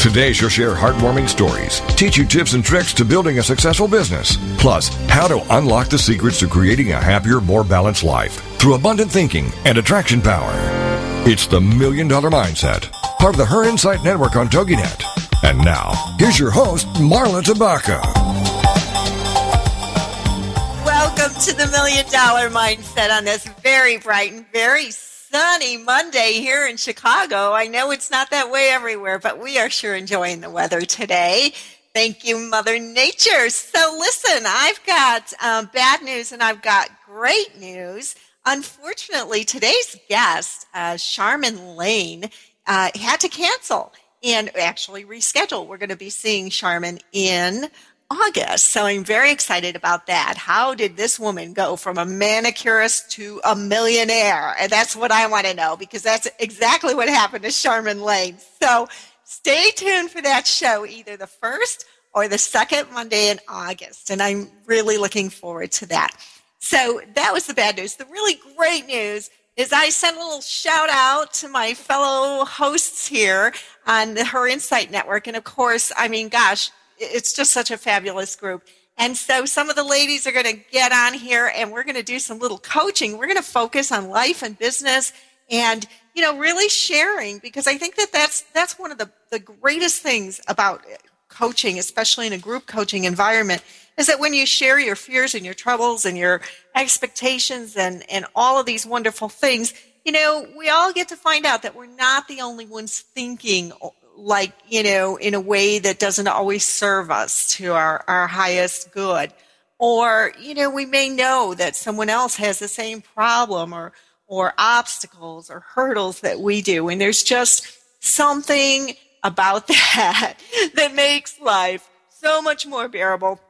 Today, she'll share heartwarming stories, teach you tips and tricks to building a successful business, plus how to unlock the secrets to creating a happier, more balanced life through abundant thinking and attraction power. It's the Million Dollar Mindset, part of the Her Insight Network on TogiNet. And now, here's your host, Marla Tabaka. Welcome to the Million Dollar Mindset on this very bright and very sunny Monday here in Chicago. I know it's not that way everywhere, but we are sure enjoying the weather today. Thank you, Mother Nature. So, listen, I've got um, bad news and I've got great news. Unfortunately, today's guest, uh, Charmin Lane, uh, had to cancel and actually reschedule. We're going to be seeing Charmin in August. So I'm very excited about that. How did this woman go from a manicurist to a millionaire? And that's what I want to know because that's exactly what happened to Charmin Lane. So stay tuned for that show, either the first or the second Monday in August. And I'm really looking forward to that. So that was the bad news. The really great news is I sent a little shout out to my fellow hosts here on the Her Insight Network. And of course, I mean, gosh, it's just such a fabulous group. And so some of the ladies are going to get on here and we're going to do some little coaching. We're going to focus on life and business and, you know, really sharing because I think that that's, that's one of the, the greatest things about coaching, especially in a group coaching environment, is that when you share your fears and your troubles and your expectations and, and all of these wonderful things, you know, we all get to find out that we're not the only ones thinking like, you know, in a way that doesn't always serve us to our, our highest good. Or, you know, we may know that someone else has the same problem or, or obstacles or hurdles that we do. And there's just something about that that makes life so much more bearable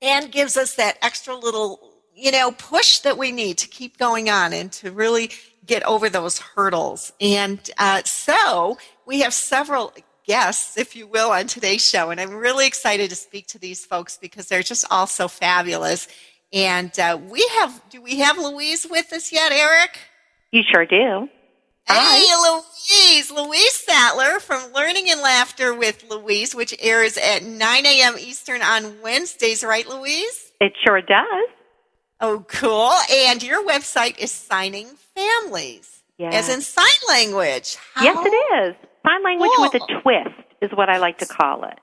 and gives us that extra little, you know, push that we need to keep going on and to really get over those hurdles. And uh, so we have several guests, if you will, on today's show. And I'm really excited to speak to these folks because they're just all so fabulous. And uh, we have, do we have Louise with us yet, Eric? You sure do. Hey, Louise. Louise Sattler from Learning and Laughter with Louise, which airs at 9 a.m. Eastern on Wednesdays, right, Louise? It sure does. Oh, cool. And your website is Signing Families. Yes. As in sign language. How yes, it is. Sign language cool. with a twist is what I like to call it.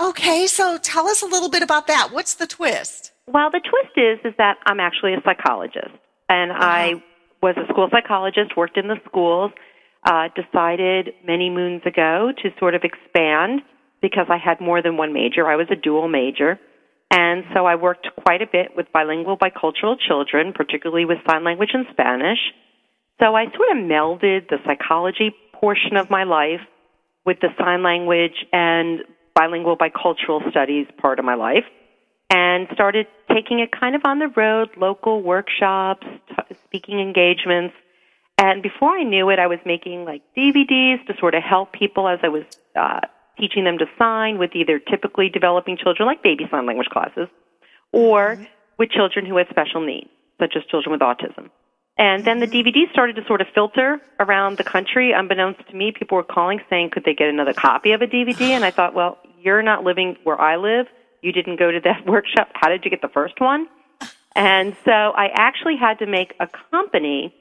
Okay, so tell us a little bit about that. What's the twist? Well, the twist is is that I'm actually a psychologist, and uh-huh. I was a school psychologist, worked in the schools, uh, decided many moons ago to sort of expand because I had more than one major. I was a dual major. And so I worked quite a bit with bilingual, bicultural children, particularly with sign language and Spanish. So I sort of melded the psychology portion of my life with the sign language and bilingual bicultural studies part of my life and started taking it kind of on the road, local workshops, t- speaking engagements. And before I knew it, I was making like DVDs to sort of help people as I was uh, teaching them to sign with either typically developing children, like baby sign language classes, or mm-hmm. with children who had special needs, such as children with autism. And then the DVD started to sort of filter around the country. Unbeknownst to me, people were calling saying, could they get another copy of a DVD? And I thought, well, you're not living where I live. You didn't go to that workshop. How did you get the first one? And so I actually had to make a company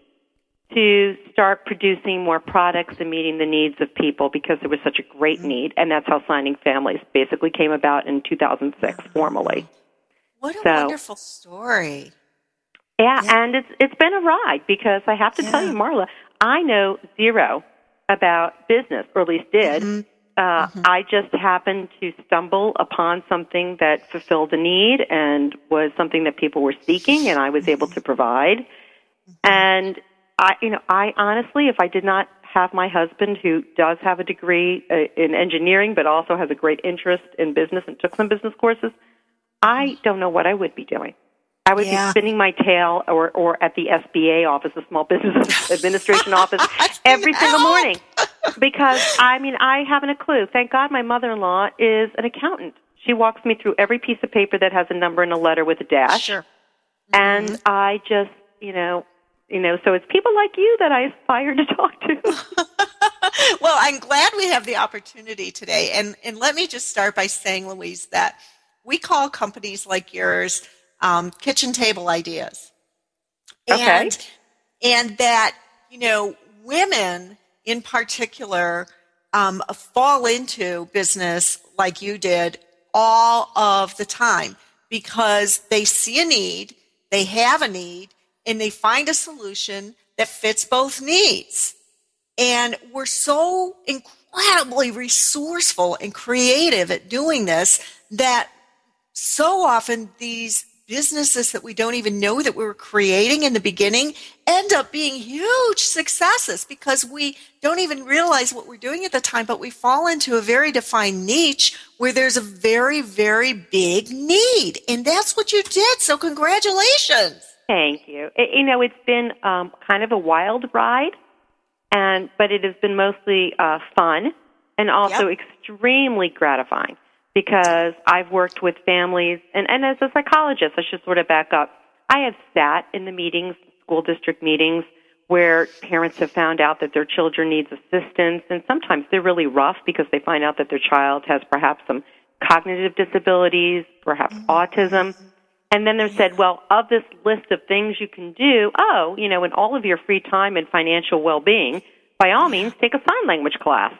to start producing more products and meeting the needs of people because there was such a great mm-hmm. need. And that's how Signing Families basically came about in 2006 formally. What a so, wonderful story. Yeah, yeah, and it's it's been a ride because I have to yeah. tell you, Marla, I know zero about business, or at least did. Mm-hmm. Uh, mm-hmm. I just happened to stumble upon something that fulfilled a need and was something that people were seeking, and I was able to provide. Mm-hmm. And I, you know, I honestly, if I did not have my husband who does have a degree uh, in engineering, but also has a great interest in business and took some business courses, I don't know what I would be doing. I would yeah. be spinning my tail or, or at the SBA office, the Small Business Administration office, every single morning. Because, I mean, I haven't a clue. Thank God my mother in law is an accountant. She walks me through every piece of paper that has a number and a letter with a dash. Sure. And mm-hmm. I just, you know, you know, so it's people like you that I aspire to talk to. well, I'm glad we have the opportunity today. And, and let me just start by saying, Louise, that we call companies like yours um, kitchen table ideas. Okay. And, and that, you know, women in particular um, fall into business like you did all of the time because they see a need, they have a need, and they find a solution that fits both needs. And we're so incredibly resourceful and creative at doing this that so often these businesses that we don't even know that we were creating in the beginning end up being huge successes because we don't even realize what we're doing at the time, but we fall into a very defined niche where there's a very, very big need. And that's what you did. So congratulations. Thank you. It, you know, it's been um, kind of a wild ride, and but it has been mostly uh, fun and also yep. extremely gratifying because I've worked with families, and, and as a psychologist, I should sort of back up. I have sat in the meetings, school district meetings, where parents have found out that their children needs assistance, and sometimes they're really rough because they find out that their child has perhaps some cognitive disabilities, perhaps mm-hmm. autism. And then they're said, well, of this list of things you can do, oh, you know, in all of your free time and financial well-being, by all means, take a sign language class.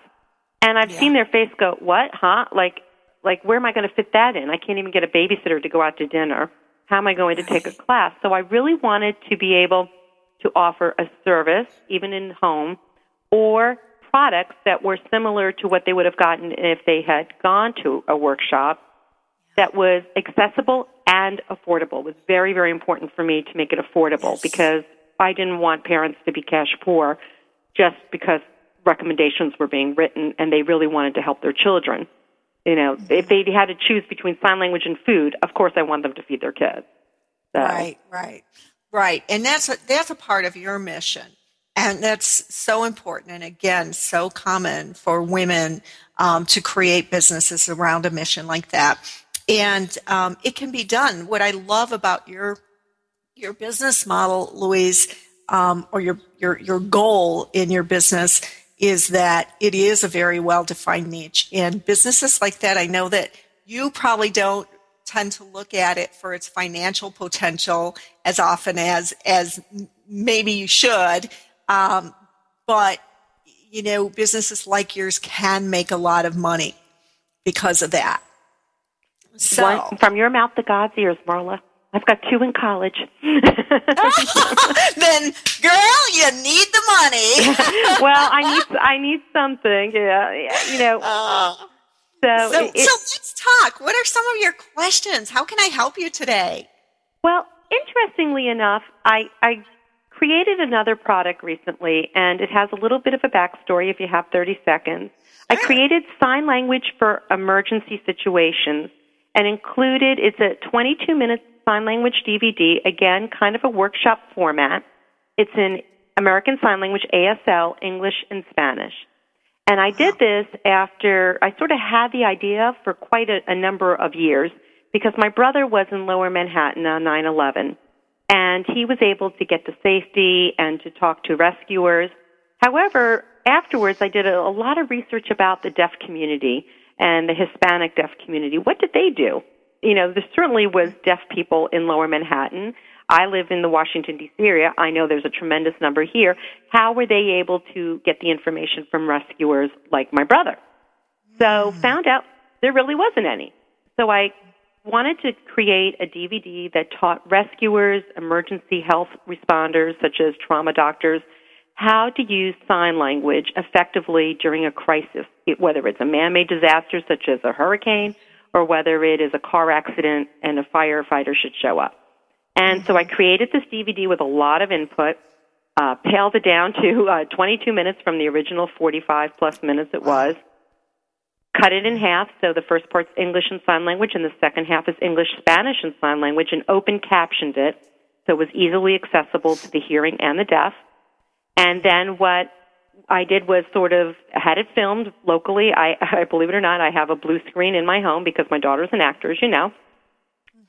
And I've yeah. seen their face go, what, huh? Like, like where am I going to fit that in? I can't even get a babysitter to go out to dinner. How am I going to take a class? So I really wanted to be able to offer a service, even in home, or products that were similar to what they would have gotten if they had gone to a workshop that was accessible and affordable. It was very, very important for me to make it affordable yes. because I didn't want parents to be cash poor just because recommendations were being written and they really wanted to help their children. You know, if they had to choose between sign language and food, of course I want them to feed their kids. So. Right, right, right. And that's a, that's a part of your mission. And that's so important. And again, so common for women um, to create businesses around a mission like that. And um, it can be done. What I love about your your business model, Louise, um, or your, your your goal in your business is that it is a very well defined niche. And businesses like that, I know that you probably don't tend to look at it for its financial potential as often as as maybe you should. Um, but you know, businesses like yours can make a lot of money because of that. So, One, from your mouth to God's ears, Marla. I've got two in college. then, girl, you need the money. well, I need I need something. Yeah, you know. Uh, so, so, it, so let's talk. What are some of your questions? How can I help you today? Well, interestingly enough, I, I created another product recently, and it has a little bit of a backstory. If you have thirty seconds. I created sign language for emergency situations and included it's a 22 minute sign language DVD, again, kind of a workshop format. It's in American Sign Language, ASL, English, and Spanish. And I did this after I sort of had the idea for quite a, a number of years because my brother was in lower Manhattan on 9 11. And he was able to get to safety and to talk to rescuers. However, afterwards, I did a, a lot of research about the deaf community and the Hispanic deaf community. What did they do? You know, there certainly was deaf people in lower Manhattan. I live in the Washington, D.C. area. I know there's a tremendous number here. How were they able to get the information from rescuers like my brother? So mm. found out there really wasn't any. So I wanted to create a DVD that taught rescuers, emergency health responders, such as trauma doctors, how to use sign language effectively during a crisis, whether it's a man made disaster such as a hurricane or whether it is a car accident and a firefighter should show up. And so I created this DVD with a lot of input, uh, paled it down to uh, 22 minutes from the original 45 plus minutes it was, cut it in half. So the first part's English and sign language, and the second half is English, Spanish, and sign language, and open captioned it so it was easily accessible to the hearing and the deaf. And then what I did was sort of had it filmed locally. I, I believe it or not, I have a blue screen in my home because my daughter's an actor, as you know.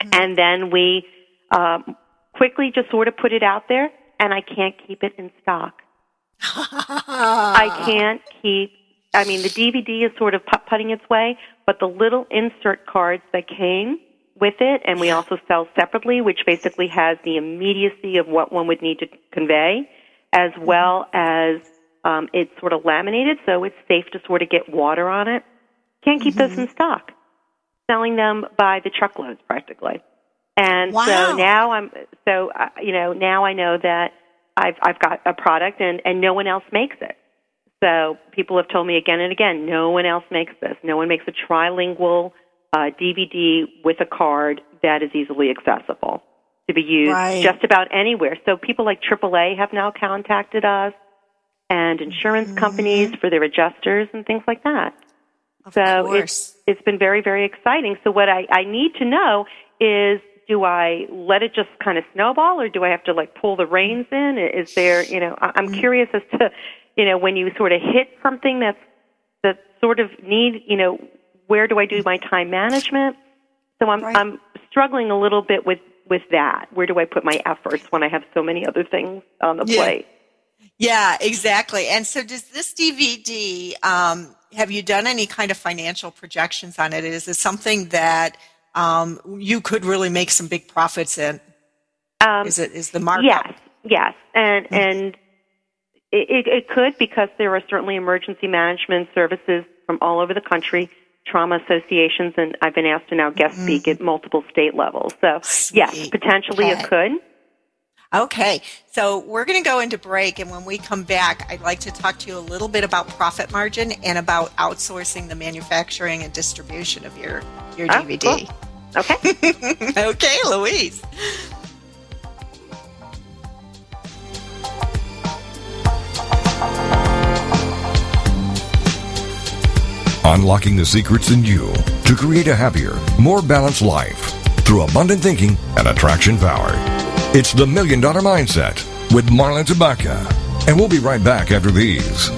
Mm-hmm. And then we um, quickly just sort of put it out there, and I can't keep it in stock. I can't keep I mean, the DVD is sort of putt putting its way, but the little insert cards that came with it, and we also sell separately, which basically has the immediacy of what one would need to convey, as mm-hmm. well as um, it's sort of laminated, so it's safe to sort of get water on it. Can't keep mm-hmm. those in stock. Selling them by the truckloads practically. And wow. so now I'm so uh, you know now I know that I've I've got a product and and no one else makes it. So people have told me again and again, no one else makes this. No one makes a trilingual uh, DVD with a card that is easily accessible to be used right. just about anywhere. So people like AAA have now contacted us and insurance mm-hmm. companies for their adjusters and things like that. Of so course. it's it's been very very exciting. So what I I need to know is do I let it just kind of snowball or do I have to like pull the reins in? Is there, you know, I'm mm-hmm. curious as to you know, when you sort of hit something that's that sort of need, you know, where do I do my time management? So I'm right. I'm struggling a little bit with with that. Where do I put my efforts when I have so many other things on the yeah. plate? Yeah, exactly. And so, does this DVD? Um, have you done any kind of financial projections on it? Is it something that um, you could really make some big profits in? Um, is it is the market? Yes, yes, and mm-hmm. and it, it, could because there are certainly emergency management services from all over the country, trauma associations, and I've been asked to now guest mm-hmm. speak at multiple state levels. So, Sweet. yes, potentially okay. it could. Okay, so we're going to go into break, and when we come back, I'd like to talk to you a little bit about profit margin and about outsourcing the manufacturing and distribution of your your ah, oh, DVD. Cool. Okay. okay, Louise. Unlocking the secrets in you to create a happier, more balanced life through abundant thinking and attraction power. It's the Million Dollar Mindset with Marla Tabaka. And we'll be right back after these.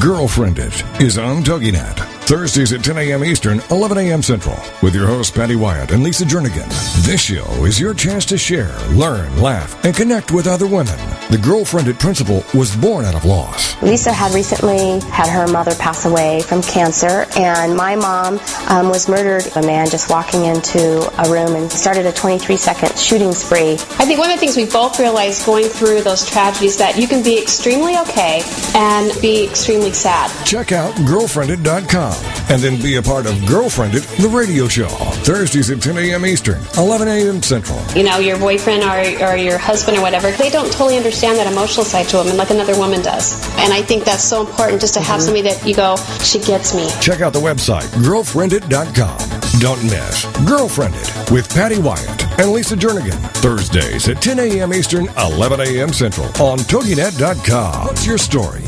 Girlfriended is on TogiNet Thursdays at 10 a.m. Eastern, 11 a.m. Central, with your hosts Patty Wyatt and Lisa Jernigan. This show is your chance to share, learn, laugh, and connect with other women. The Girlfriended Principle was born out of loss. Lisa had recently had her mother pass away from cancer, and my mom um, was murdered. By a man just walking into a room and started a 23 second shooting spree. I think one of the things we both realized going through those tragedies that you can be extremely okay and be extremely sad. Check out girlfriended.com and then be a part of Girlfriended, the radio show. Thursdays at 10 a.m. Eastern, 11 a.m. Central. You know, your boyfriend or, or your husband or whatever, they don't totally understand that emotional side to a woman like another woman does. And I think that's so important just to have mm-hmm. somebody that you go, she gets me. Check out the website, girlfriended.com. Don't miss Girlfriended with Patty Wyatt and Lisa Jernigan. Thursdays at 10 a.m. Eastern, 11 a.m. Central on TogiNet.com. What's your story?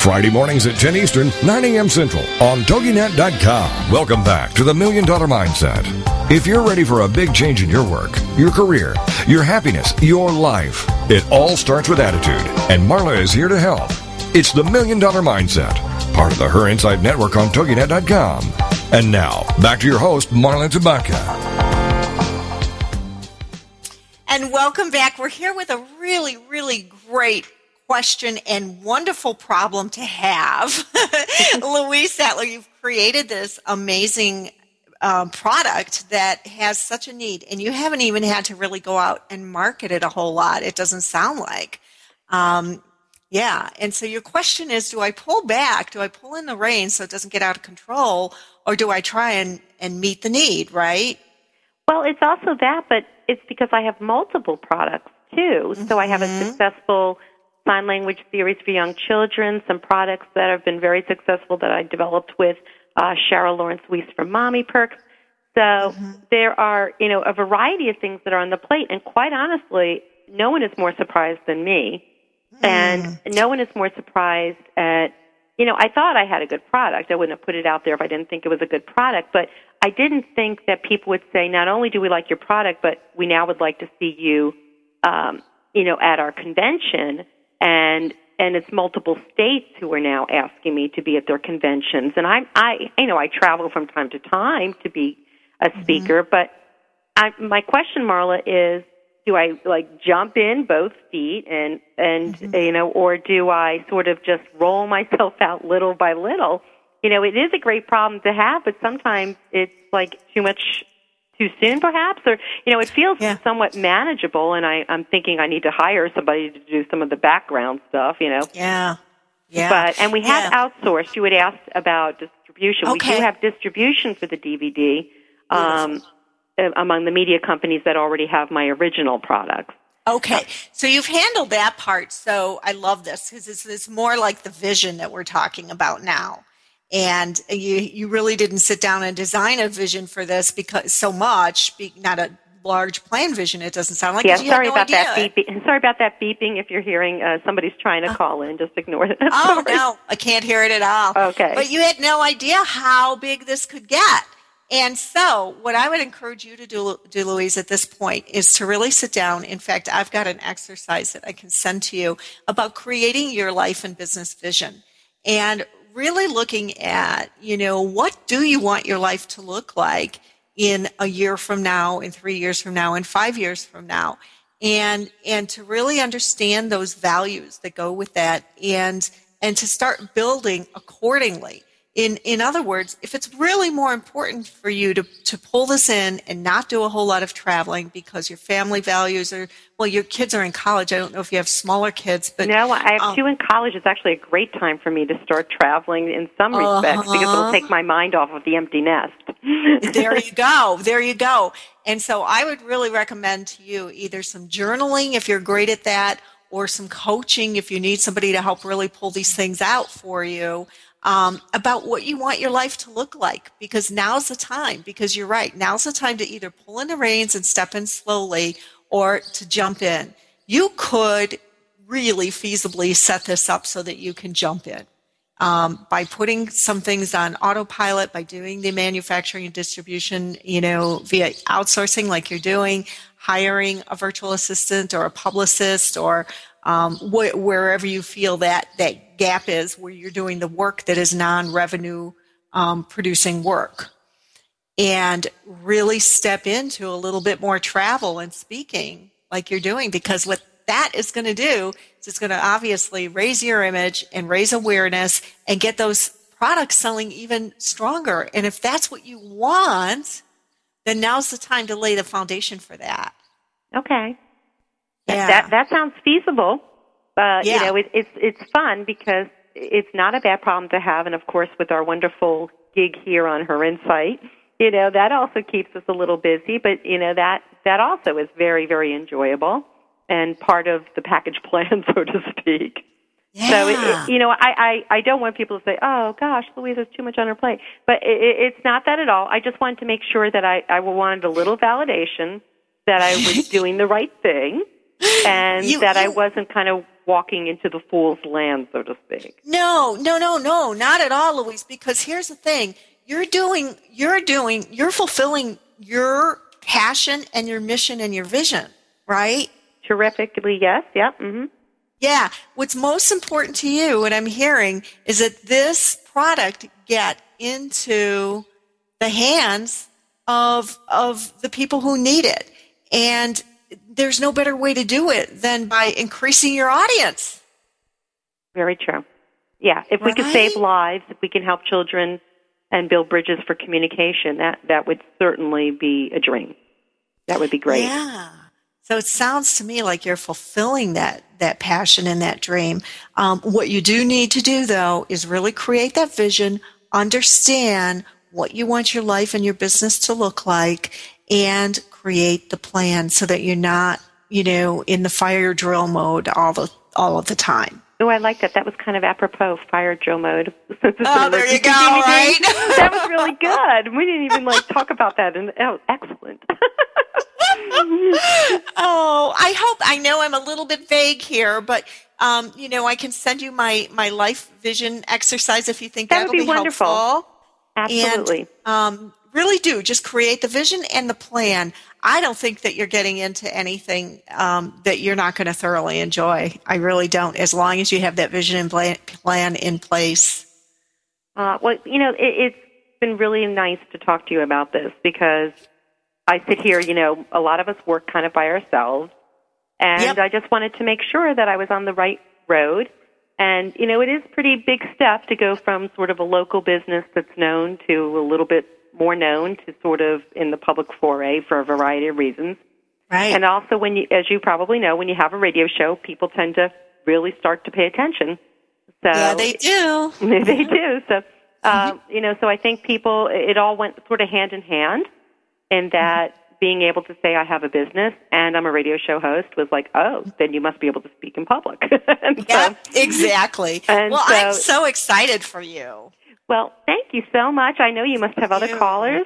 Friday mornings at 10 Eastern, 9 a.m. Central on TogiNet.com. Welcome back to the Million Dollar Mindset. If you're ready for a big change in your work, your career, your happiness, your life, it all starts with attitude, and Marla is here to help. It's the Million Dollar Mindset, part of the Her Insight Network on TogiNet.com. And now, back to your host, Marla Tabaka. And welcome back. We're here with a really, really great question and wonderful problem to have. Louise Sattler, you've created this amazing um, product that has such a need, and you haven't even had to really go out and market it a whole lot. It doesn't sound like. Um, yeah, and so your question is do I pull back? Do I pull in the reins so it doesn't get out of control? Or do I try and, and meet the need, right? Well, it's also that, but it's because I have multiple products too. Mm-hmm. So I have a mm-hmm. successful sign language series for young children, some products that have been very successful that I developed with uh, Cheryl Lawrence Weiss from Mommy Perks. So mm-hmm. there are, you know, a variety of things that are on the plate, and quite honestly, no one is more surprised than me, mm. and no one is more surprised at. You know, I thought I had a good product. I wouldn't have put it out there if I didn't think it was a good product. But I didn't think that people would say, not only do we like your product, but we now would like to see you, um, you know, at our convention. And and it's multiple states who are now asking me to be at their conventions. And I, I, you know, I travel from time to time to be a mm-hmm. speaker. Mm-hmm. But I, my question, Marla, is: Do I like jump in both feet and and mm-hmm. you know, or do I sort of just roll myself out little by little? You know, it is a great problem to have, but sometimes it's like too much too soon, perhaps, or you know, it feels yeah. somewhat manageable. And I, I'm thinking I need to hire somebody to do some of the background stuff. You know. Yeah. Yeah. But and we have yeah. outsourced. You had asked about distribution. Okay. We do have distribution for the DVD um, yes. among the media companies that already have my original products. Okay, so you've handled that part. So I love this because it's, it's more like the vision that we're talking about now and you you really didn't sit down and design a vision for this because so much be, not a large plan vision it doesn't sound like yeah sorry no about idea. that beeping sorry about that beeping if you're hearing uh, somebody's trying to uh, call in just ignore it oh no i can't hear it at all okay but you had no idea how big this could get and so, what I would encourage you to do, do, Louise, at this point is to really sit down. In fact, I've got an exercise that I can send to you about creating your life and business vision. And really looking at, you know, what do you want your life to look like in a year from now, in three years from now, in five years from now? And, and to really understand those values that go with that and, and to start building accordingly in in other words if it's really more important for you to to pull this in and not do a whole lot of traveling because your family values are well your kids are in college. I don't know if you have smaller kids but no i have um, two in college. It's actually a great time for me to start traveling in some uh-huh. respects because it'll take my mind off of the empty nest. There you go. There you go. And so i would really recommend to you either some journaling if you're great at that or some coaching if you need somebody to help really pull these things out for you um, about what you want your life to look like because now's the time because you're right now's the time to either pull in the reins and step in slowly or to jump in. You could really feasibly set this up so that you can jump in um, by putting some things on autopilot by doing the manufacturing and distribution you know via outsourcing like you're doing hiring a virtual assistant or a publicist or um, wh- wherever you feel that that gap is where you're doing the work that is non-revenue um, producing work and really step into a little bit more travel and speaking like you're doing because what that is going to do is it's going to obviously raise your image and raise awareness and get those products selling even stronger and if that's what you want then now's the time to lay the foundation for that okay yeah. That that sounds feasible. Uh, yeah. You know, it, it's it's fun because it's not a bad problem to have. And of course, with our wonderful gig here on Her Insight, you know, that also keeps us a little busy. But, you know, that, that also is very, very enjoyable and part of the package plan, so to speak. Yeah. So, it, it, you know, I, I, I don't want people to say, oh, gosh, Louise has too much on her plate. But it, it, it's not that at all. I just wanted to make sure that I, I wanted a little validation that I was doing the right thing and You- that I wasn't kind of walking into the fool's land, so to speak. No, no, no, no, not at all, Louise. Because here's the thing: you're doing, you're doing, you're fulfilling your passion and your mission and your vision, right? Terrifically, yes, yeah. mm-hmm. Yeah. What's most important to you, what I'm hearing, is that this product get into the hands of of the people who need it, and there's no better way to do it than by increasing your audience. Very true. Yeah, if we could save lives, if we can help children and build bridges for communication, that, that would certainly be a dream. That would be great. Yeah. So it sounds to me like you're fulfilling that that passion and that dream. Um, what you do need to do though is really create that vision, understand what you want your life and your business to look like, and create the plan so that you're not, you know, in the fire drill mode all the all of the time. Oh, I like that. That was kind of apropos, fire drill mode. Oh, there you go, right? that was really good. We didn't even like talk about that, and that was excellent. Oh, I hope I know I'm a little bit vague here, but um, you know, I can send you my my life vision exercise if you think That would be be wonderful. helpful. Absolutely. And, um, really do just create the vision and the plan. I don't think that you're getting into anything um, that you're not going to thoroughly enjoy. I really don't. As long as you have that vision and plan, in place. Uh, well, you know, it, it's been really nice to talk to you about this because I sit here, you know, a lot of us work kind of by ourselves, and Yep. I just wanted to make sure that I was on the right road. And, you know, it is pretty big step to go from sort of a local business that's known to a little bit more known to sort of in the public foray for a variety of reasons. Right. And also, when you, as you probably know, when you have a radio show, people tend to really start to pay attention. So yeah, they do. they do. So, uh, you know, so I think people, it all went sort of hand in hand in that being able to say I have a business and I'm a radio show host was like, oh, then you must be able to speak in public. and so, exactly. Well, I'm so- so excited for you. Well, thank you so much. I know you must have other callers.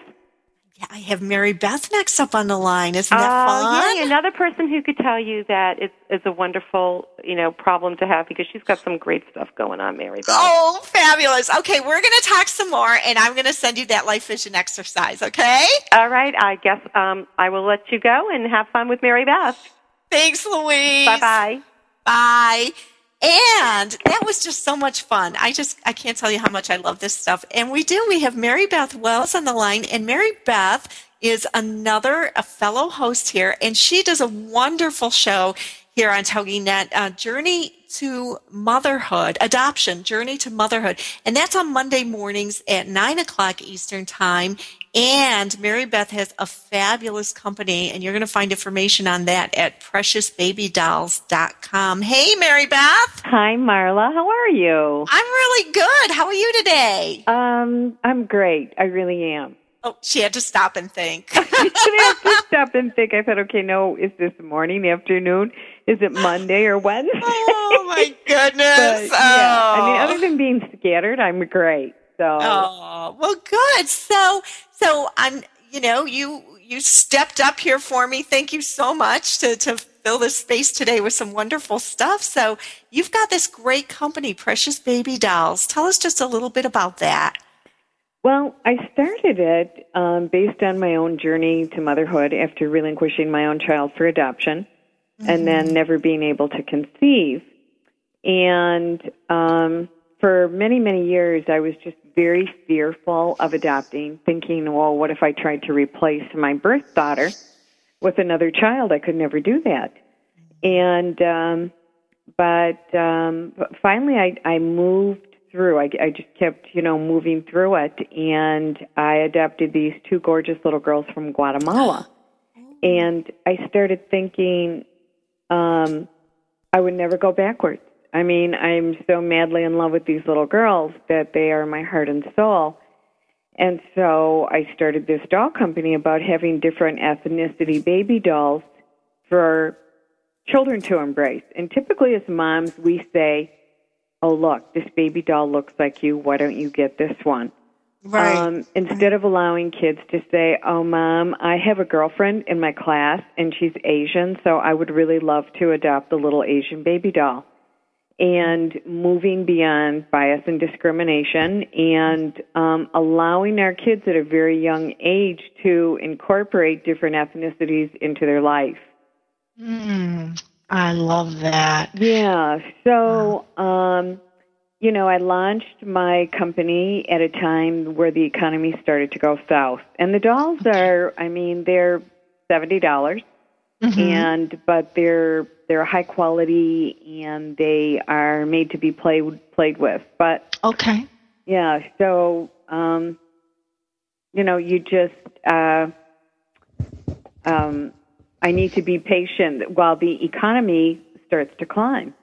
Yeah, I have Mary Beth next up on the line. Isn't that Uh, fun? yeah, another person who could tell you that it's, it's a wonderful, you know, problem to have because she's got some great stuff going on, Mary Beth. Oh, fabulous. Okay, we're going to talk some more, and I'm going to send you that life vision exercise, okay? All right, I guess um, I will let you go and have fun with Mary Beth. Thanks, Louise. Bye bye. And that was just so much fun. I just I can't tell you how much I love this stuff. And we do. We have Mary Beth Wells on the line, and Mary Beth is another a fellow host here, and she does a wonderful show here on TogiNet, uh, Journey to Motherhood, Adoption, Journey to Motherhood, and that's on Monday mornings at nine o'clock Eastern Time. And Mary Beth has a fabulous company, and you're going to find information on that at preciousbabydolls.com. Hey, Mary Beth. Hi, Marla. How are you? I'm really good. How are you today? Um, I'm great. I really am. Oh, she had to stop and think. I have to stop and think. I thought, okay, no, is this morning, afternoon? Is it Monday or Wednesday? oh my goodness. But, yeah, I mean, Oh. other than being scattered, I'm great. So, Oh, well, good. So, so I'm, you know, you you stepped up here for me. Thank you so much to to fill this space today with some wonderful stuff. So, you've got this great company, Precious Baby Dolls. Tell us just a little bit about that. well, I started it um, based on my own journey to motherhood after relinquishing my own child for adoption and then never being able to conceive. And um, for many, many years, I was just very fearful of adopting, thinking, well, what if I tried to replace my birth daughter with another child? I could never do that. And, um, but, um, but finally, I, I moved through. I, I just kept, you know, moving through it, and I adopted these two gorgeous little girls from Guatemala. And I started thinking, um, I would never go backwards. I mean, I'm so madly in love with these little girls that they are my heart and soul. And so I started this doll company about having different ethnicity baby dolls for children to embrace. And typically, as moms, we say, Oh, look, this baby doll looks like you. Why don't you get this one? Right. Um, instead of allowing kids to say, "Oh, mom, I have a girlfriend in my class and she's Asian, so I would really love to adopt a little Asian baby doll." And moving beyond bias and discrimination, and um, allowing our kids at a very young age to incorporate different ethnicities into their life. Mm, I love that. Yeah. So, um, you know, I launched my company at a time where the economy started to go south, and the dolls are, I mean, they're seventy dollars, Mm-hmm. and but they're they're high quality and they are made to be played played with. But Okay. yeah, so um, you know, you just uh, um, I need to be patient while the economy starts to climb.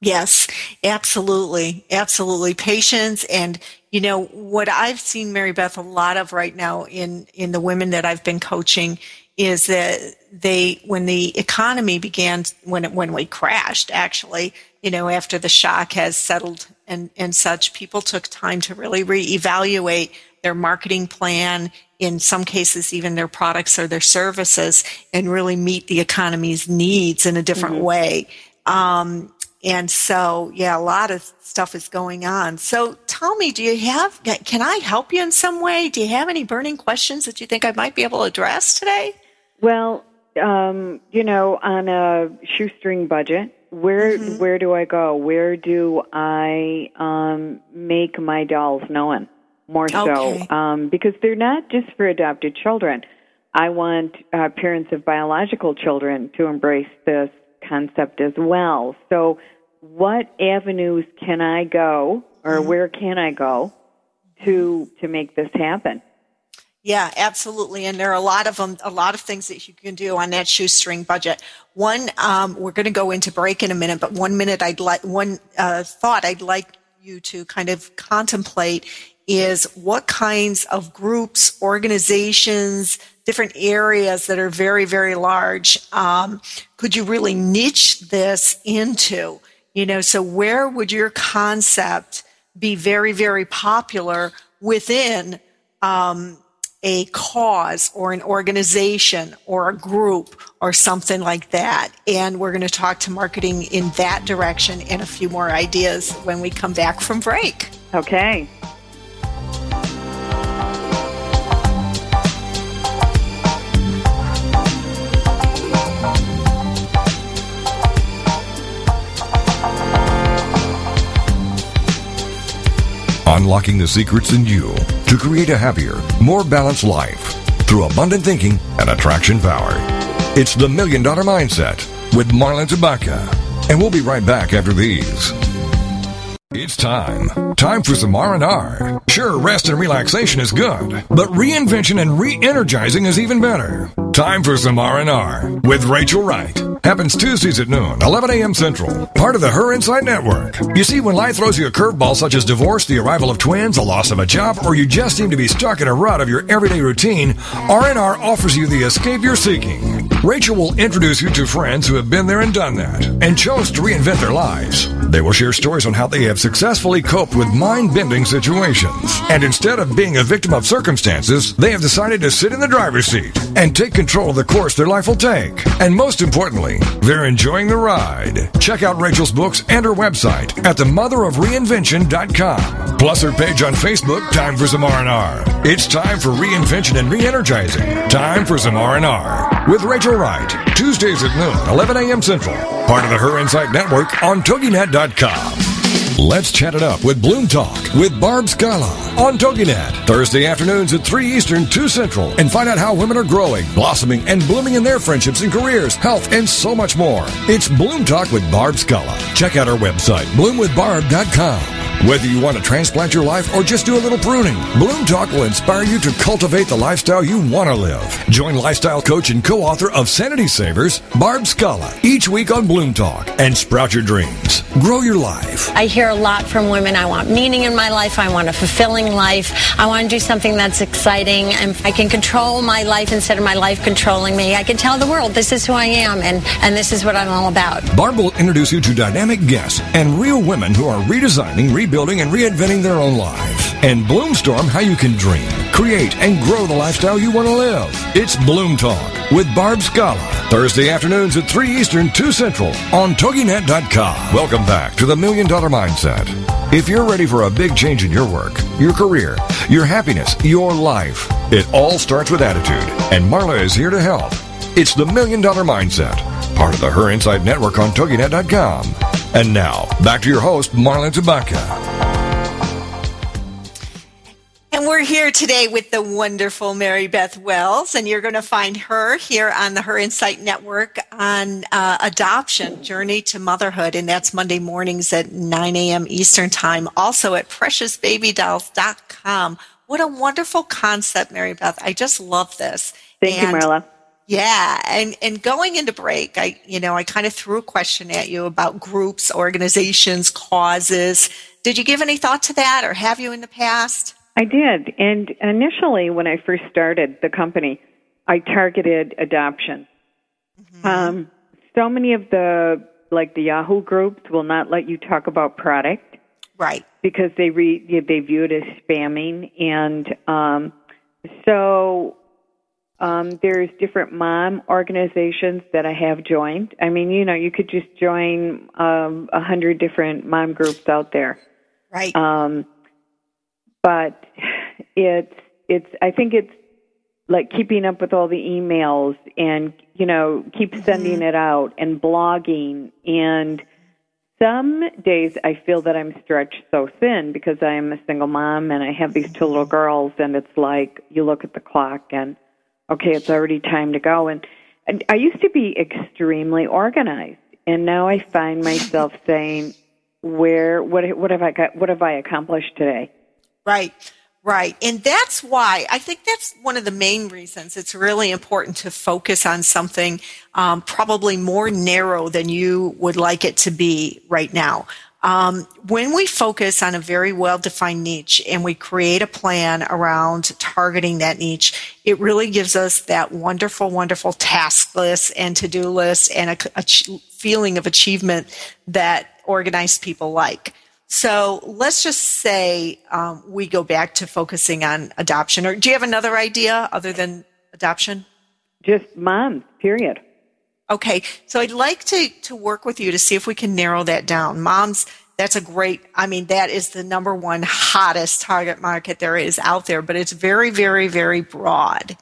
Yes, absolutely. Absolutely. Patience and you know what I've seen Mary Beth a lot of right now in in the women that I've been coaching is that they when the economy began when it, when we crashed actually, you know, after the shock has settled and and such, people took time to really reevaluate their marketing plan, in some cases even their products or their services and really meet the economy's needs in a different way. Um, and so, yeah, a lot of stuff is going on. So tell me, do you have, can I help you in some way? Do you have any burning questions that you think I might be able to address today? Well, um, you know, on a shoestring budget, where Mm-hmm. where do I go? Where do I um, make my dolls known? More Okay. so, um, because they're not just for adopted children. I want uh, parents of biological children to embrace this concept as well. So, what avenues can I go, or Mm-hmm. where can I go to to make this happen? Yeah, absolutely. And there are a lot of them, a lot of things that you can do on that shoestring budget. One, um, we're going to go into break in a minute, but one minute I'd like, one uh, thought I'd like you to kind of contemplate is what kinds of groups, organizations, different areas that are very, very large, um, could you really niche this into? You know, so where would your concept be very, very popular within um, a cause or an organization or a group or something like that. And we're going to talk to marketing in that direction and a few more ideas when we come back from break. Okay. Unlocking the secrets in you to create a happier, more balanced life through abundant thinking and attraction power. It's the Million Dollar Mindset with Marla Tabaka. And we'll be right back after these. It's time. Time for some R&R. Sure, rest and relaxation is good, but reinvention and re-energizing is even better. Time for some R&R with Rachel Wright. Happens Tuesdays at noon, 11 a.m. Central. Part of the Her Insight Network. You see, when life throws you a curveball such as divorce, the arrival of twins, the loss of a job, or you just seem to be stuck in a rut of your everyday routine, R&R offers you the escape you're seeking. Rachel will introduce you to friends who have been there and done that, and chose to reinvent their lives. They will share stories on how they have successfully coped with mind-bending situations. And instead of being a victim of circumstances, they have decided to sit in the driver's seat and take control of the course their life will take. And most importantly, they're enjoying the ride. Check out Rachel's books and her website at themotherofreinvention.com. Plus her page on Facebook, Time for Some R&R. It's time for reinvention and re-energizing. Time for some R&R with Rachel Wright. Tuesdays at noon, 11 a.m. Central. Part of the Her Insight Network on TogiNet.com. Let's chat it up with Bloom Talk with Barb Scala on TogiNet. Thursday afternoons at 3 Eastern, 2 Central. And find out how women are growing, blossoming, and blooming in their friendships and careers, health, and so much more. It's Bloom Talk with Barb Scala. Check out our website, bloomwithbarb.com. Whether you want to transplant your life or just do a little pruning, Bloom Talk will inspire you to cultivate the lifestyle you want to live. Join lifestyle coach and co-author of Sanity Savers, Barb Scala, each week on Bloom Talk and sprout your dreams. Grow your life. I hear a lot from women. I want meaning in my life. I want a fulfilling life. I want to do something that's exciting and I can control my life instead of my life controlling me. I can tell the world this is who I am and, and this is what I'm all about. Barb will introduce you to dynamic guests and real women who are redesigning, rebuilding, and reinventing their own lives. And Bloomstorm how you can dream, create, and grow the lifestyle you want to live. It's Bloom Talk with Barb Scala. Thursday afternoons at 3 Eastern, 2 Central on TogiNet.com. Welcome back to the Million Dollar Mindset. If you're ready for a big change in your work, your career, your happiness, your life, it all starts with attitude. And Marla is here to help. It's the Million Dollar Mindset, part of the Her Insight Network on TogiNet.com. And now, back to your host, Marla Tabaka. And we're here today with the wonderful Mary Beth Wells, and you're going to find her here on the Her Insight Network on uh, Adoption Journey to Motherhood, and that's Monday mornings at 9 a.m. Eastern Time. Also at PreciousBabyDolls.com. What a wonderful concept, Mary Beth. I just love this. Thank and, you, Marla. Yeah, and and going into break, I you know I kind of threw a question at you about groups, organizations, causes. Did you give any thought to that, or have you in the past? I did. And initially, when I first started the company, I targeted adoption. Mm-hmm. Um, so many of the, like the Yahoo groups, will not let you talk about product. Right. Because they re, they view it as spamming. And um, so um, there's different mom organizations that I have joined. I mean, you know, you could just join um, a hundred different mom groups out there. Right. Um, but it's it's I think it's like keeping up with all the emails and you know keep sending mm-hmm. it out and blogging and some days I feel that I'm stretched so thin because I am a single mom and I have these two little girls and it's like you look at the clock and okay it's already time to go and, and I used to be extremely organized and now I find myself saying where what what have I got what have I accomplished today Right. Right. And that's why I think that's one of the main reasons it's really important to focus on something um, probably more narrow than you would like it to be right now. Um, when we focus on a very well defined niche and we create a plan around targeting that niche, it really gives us that wonderful, wonderful task list and to do list and a, a feeling of achievement that organized people like. So let's just say um, we go back to focusing on adoption. Or do you have another idea other than adoption? Just moms, period. Okay, so I'd like to to work with you to see if we can narrow that down. Moms, that's a great. I mean, that is the number one hottest target market there is out there, but it's very, very, very broad.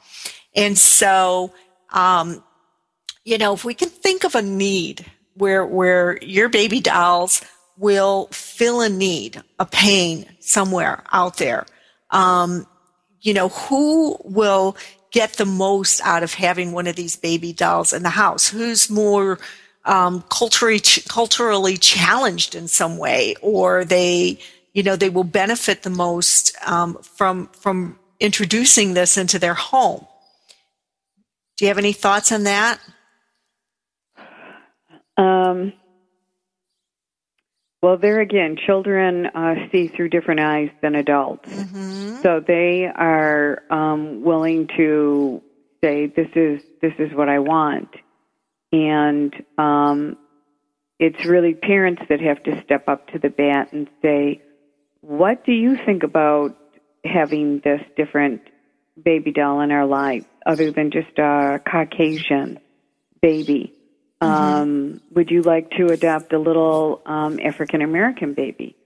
And so, um, you know, if we can think of a need where where your baby dolls will fill a need, a pain somewhere out there. Um, you know, who will get the most out of having one of these baby dolls in the house? Who's more um, culturally culturally challenged in some way, or they, you know, they will benefit the most um, from from introducing this into their home? Do you have any thoughts on that? Um, well, there again, children uh, see through different eyes than adults. Mm-hmm. So they are um, willing to say, "This is this is what I want," and um, it's really parents that have to step up to the bat and say, "What do you think about having this different baby doll in our life, other than just a Caucasian baby?" Mm-hmm. Um, would you like to adopt a little um, African American baby?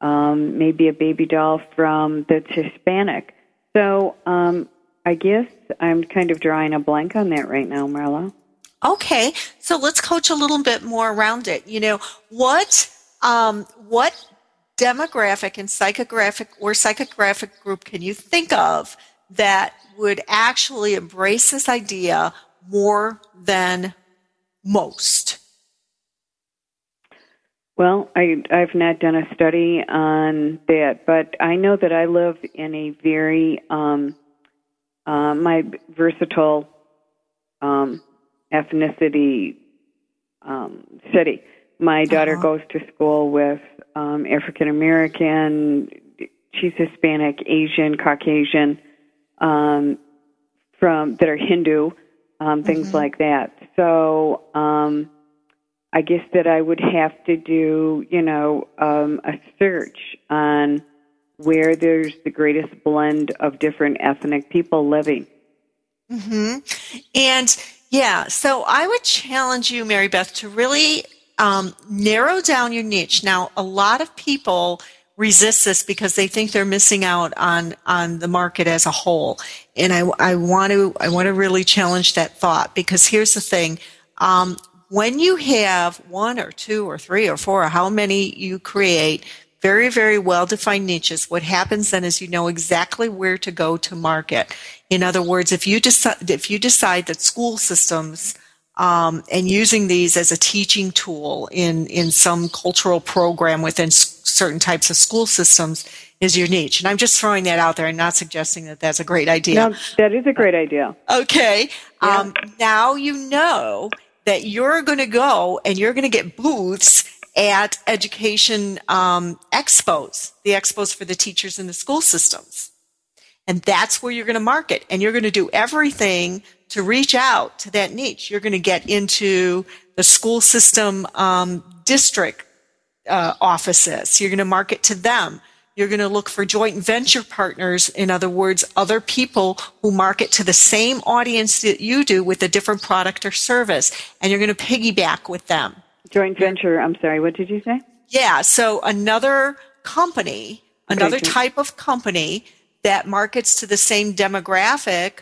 Um, maybe a baby doll from that's Hispanic. So um, I guess I'm kind of drawing a blank on that right now, Marla. Okay, so let's coach a little bit more around it. You know, what um, what demographic and psychographic or psychographic group can you think of that would actually embrace this idea more than most? Well, I I've not done a study on that, but I know that I live in a very um, uh, my versatile um, ethnicity um, city. My daughter Uh-huh. goes to school with um, African American, she's Hispanic, Asian, Caucasian, um, from that are Hindu, um, things Mm-hmm. like that. So um, I guess that I would have to do, you know, um, a search on where there's the greatest blend of different ethnic people living. hmm And yeah, so I would challenge you, Mary Beth, to really um, narrow down your niche. Now, a lot of people resist this because they think they're missing out on on the market as a whole. And I, I want to I want to really challenge that thought because here's the thing. Um, when you have one or two or three or four or how many you create, very, very well defined niches, what happens then is you know exactly where to go to market. In other words, if you decide, if you decide that school systems um, and using these as a teaching tool in, in some cultural program within s- certain types of school systems is your niche. And I'm just throwing that out there and not suggesting that that's a great idea. No, that is a great idea. Okay. Um, now you know that you're going to go and you're going to get booths at education um, expos, the expos for the teachers in the school systems. And that's where you're going to market. And you're going to do everything to reach out to that niche. You're going to get into the school system um, district uh, offices. You're going to market to them. You're going to look for joint venture partners. In other words, other people who market to the same audience that you do with a different product or service. And you're going to piggyback with them. Joint venture, I'm sorry, what did you say? Yeah. So another company, another Okay. type of company that markets to the same demographic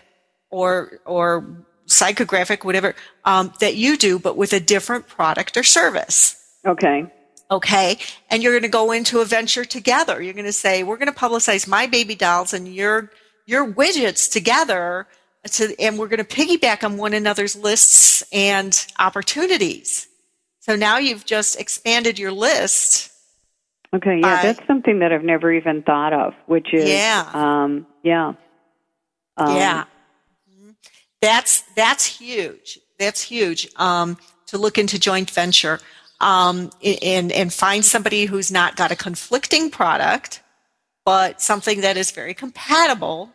or, or psychographic, whatever, um, that you do, but with a different product or service. Okay. Okay. And you're going to go into a venture together. You're going to say, we're going to publicize my baby dolls and your, your widgets together to, and we're going to piggyback on one another's lists and opportunities. So now you've just expanded your list. Okay, yeah, Bye. that's something that I've never even thought of, which is Yeah. um yeah. Um, yeah. That's, that's huge. That's huge. Um, to look into joint venture, um, and, and find somebody who's not got a conflicting product, but something that is very compatible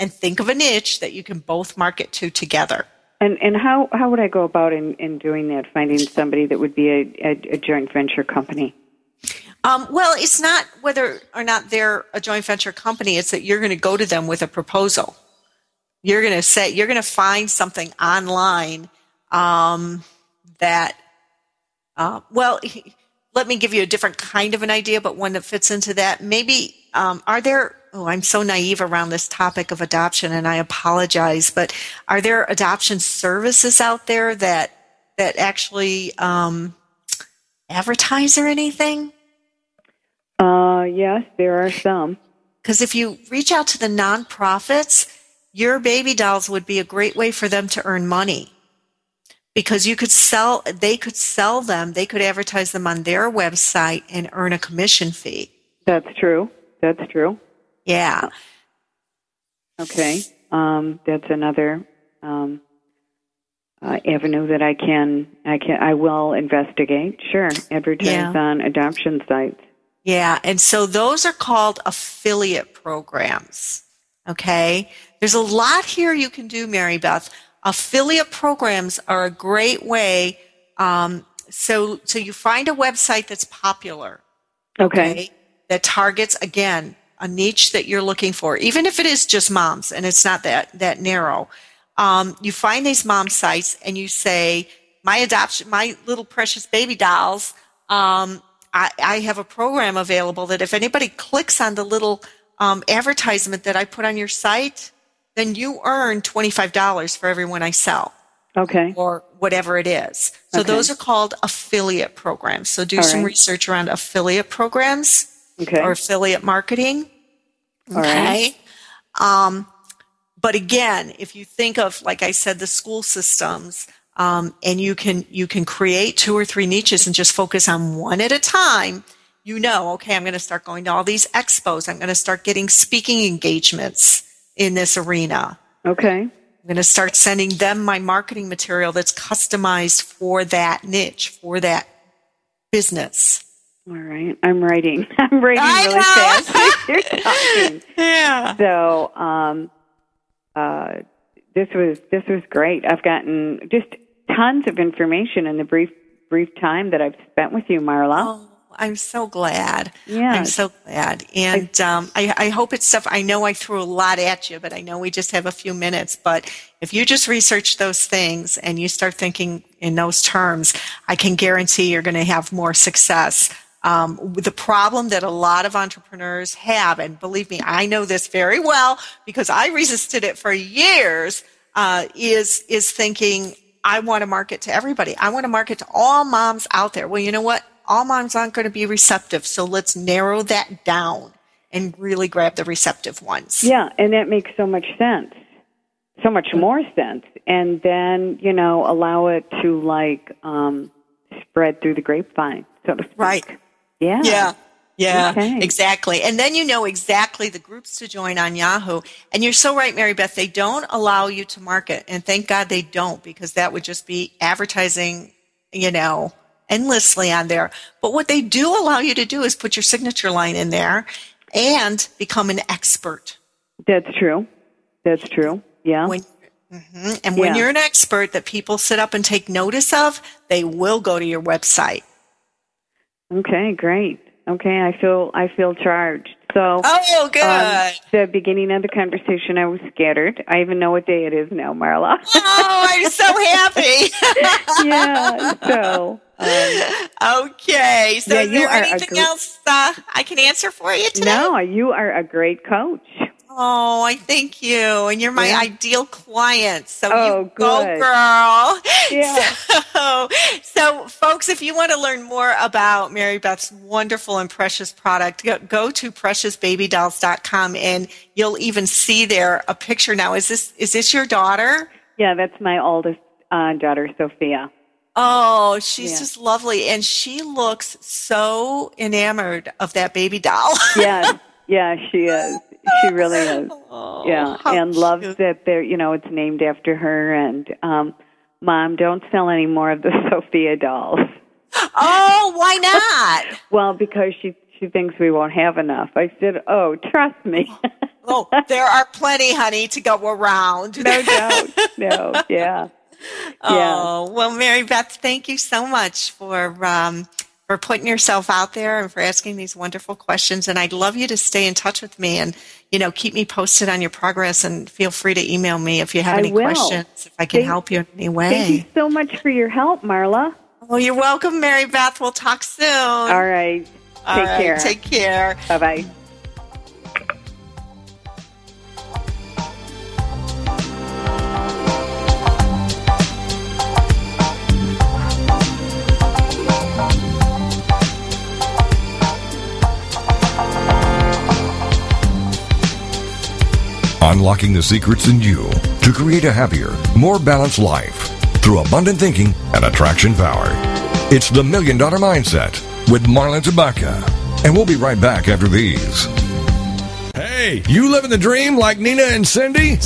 and think of a niche that you can both market to together. And and how how would I go about in, in doing that? Finding somebody that would be a, a, a joint venture company. Um, well, it's not whether or not they're a joint venture company. It's that you're going to go to them with a proposal. You're going to say you're going to find something online um, that. Uh, well, let me give you a different kind of an idea, but one that fits into that. Maybe um, are there? Oh, I'm so naive around this topic of adoption, and I apologize. But are there adoption services out there that that actually um, advertise or anything? Uh yes, there are some. Because if you reach out to the nonprofits, your baby dolls would be a great way for them to earn money. Because you could sell, they could sell them, they could advertise them on their website and earn a commission fee. That's true. That's true. Yeah. Okay. Um that's another um uh, avenue that I can I can I will investigate. Sure. Advertise Yeah. on adoption sites. Yeah. And so those are called affiliate programs. Okay. There's a lot here you can do, Mary Beth. Affiliate programs are a great way. Um, so, so you find a website that's popular. Okay. That targets again a niche that you're looking for, even if it is just moms and it's not that that narrow. Um, you find these mom sites and you say, "My adoption, my little precious baby dolls." Um, I, I have a program available that if anybody clicks on the little um, advertisement that I put on your site, then you earn twenty five dollars for every one I sell Okay. or whatever it is. So Okay. those are called affiliate programs. So do All some right. research around affiliate programs Okay. or affiliate marketing. All right. Um, but again, if you think of, like I said, the school systems, um, and you can you can create two or three niches and just focus on one at a time you know okay i'm going to start going to all these expos i'm going to start getting speaking engagements in this arena Okay. i'm going to start sending them my marketing material that's customized for that niche for that business All right. I'm writing. I'm writing really fast. You're talking. yeah So, um, uh, this was this was great. I've gotten just tons of information in the brief brief time that I've spent with you, Marla. Oh, I'm so glad. Yeah. I'm so glad. And um, I, I hope it's stuff. I know I threw a lot at you, but I know we just have a few minutes. But if you just research those things and you start thinking in those terms, I can guarantee you're going to have more success. Um, the problem that a lot of entrepreneurs have, and believe me, I know this very well because I resisted it for years, uh, is is thinking I want to market to everybody. I want to market to all moms out there. Well, you know what? All moms aren't going to be receptive, so let's narrow that down and really grab the receptive ones. Yeah, and that makes so much sense. So much more sense. And then, you know, allow it to like um spread through the grapevine, so to speak. Right. Yeah. Yeah. Yeah, Okay. exactly. And then you know exactly the groups to join on Yahoo. And you're so right, Mary Beth. They don't allow you to market. And thank God they don't because that would just be advertising, you know, endlessly on there. But what they do allow you to do is put your signature line in there and become an expert. That's true. That's true. Yeah. When, Mhm. And when Yeah. you're an expert that people sit up and take notice of, they will go to your website. Okay, great. Okay, I feel I feel charged. So Oh, good. um, the beginning of the conversation I was scattered. I even know what day it is now, Marla. oh, I'm so happy. yeah. So um, okay. So Yeah, is you there anything gr- else uh, I can answer for you today? no, you are a great coach. Oh, I thank you. And you're my Yeah. ideal client. So Oh, you go, good. girl. Yeah. So, so, folks, if you want to learn more about Mary Beth's wonderful and precious product, go, go to preciousbabydolls.com and you'll even see there a picture. Now, is this, is this your daughter? Yeah, that's my oldest uh, daughter, Sophia. Oh, she's Yeah. just lovely. And she looks so enamored of that baby doll. Yeah, yeah, she is. She really is. yeah, how and loves that they're you know it's named after her. And um, mom, don't sell any more of the Sophia dolls. oh, why not? Well, because she she thinks we won't have enough. I said, oh, trust me. Oh, there are plenty, honey, to go around. no doubt. No, yeah. Oh, well, Mary Beth, thank you so much for um, for putting yourself out there and for asking these wonderful questions. And I'd love you to stay in touch with me and you know keep me posted on your progress. And feel free to email me if you have I any will. questions. If I can Thank- help you in any way. Thank you so much for your help, Marla. Well, you're welcome, Mary Beth. We'll talk soon. All right. All Take right, care. Take care. Bye bye. Unlocking the secrets in you to create a happier, more balanced life through abundant thinking and attraction power. It's the Million Dollar Mindset with Marla Tabaka. And we'll be right back after these. Hey, you living the dream like Nina and Cindy?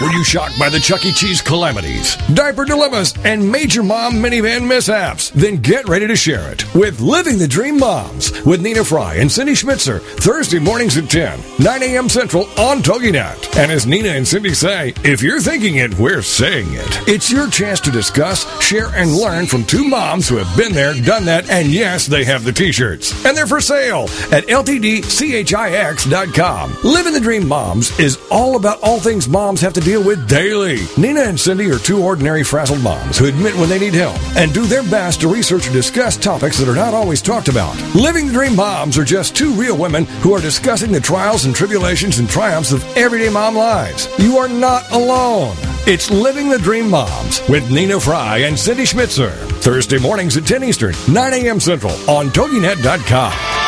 Were you shocked by the Chuck E. Cheese calamities, diaper dilemmas, and major mom minivan mishaps? Then get ready to share it with Living the Dream Moms with Nina Fry and Cindy Schmitzer, Thursday mornings at 10, 9 a.m. Central on TogiNet. And as Nina and Cindy say, if you're thinking it, we're saying it. It's your chance to discuss, share, and learn from two moms who have been there, done that, and yes, they have the t-shirts. And they're for sale at LTDCHIX.com. Living the Dream Moms is all about all things moms have to deal with daily. Nina and Cindy are two ordinary frazzled moms who admit when they need help and do their best to research and discuss topics that are not always talked about. Living the Dream Moms are just two real women who are discussing the trials and tribulations and triumphs of everyday mom lives. You are not alone. It's Living the Dream Moms with Nina Fry and Cindy Schmitzer. Thursday mornings at 10 Eastern, 9 a.m. Central on TogiNet.com.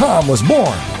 was born.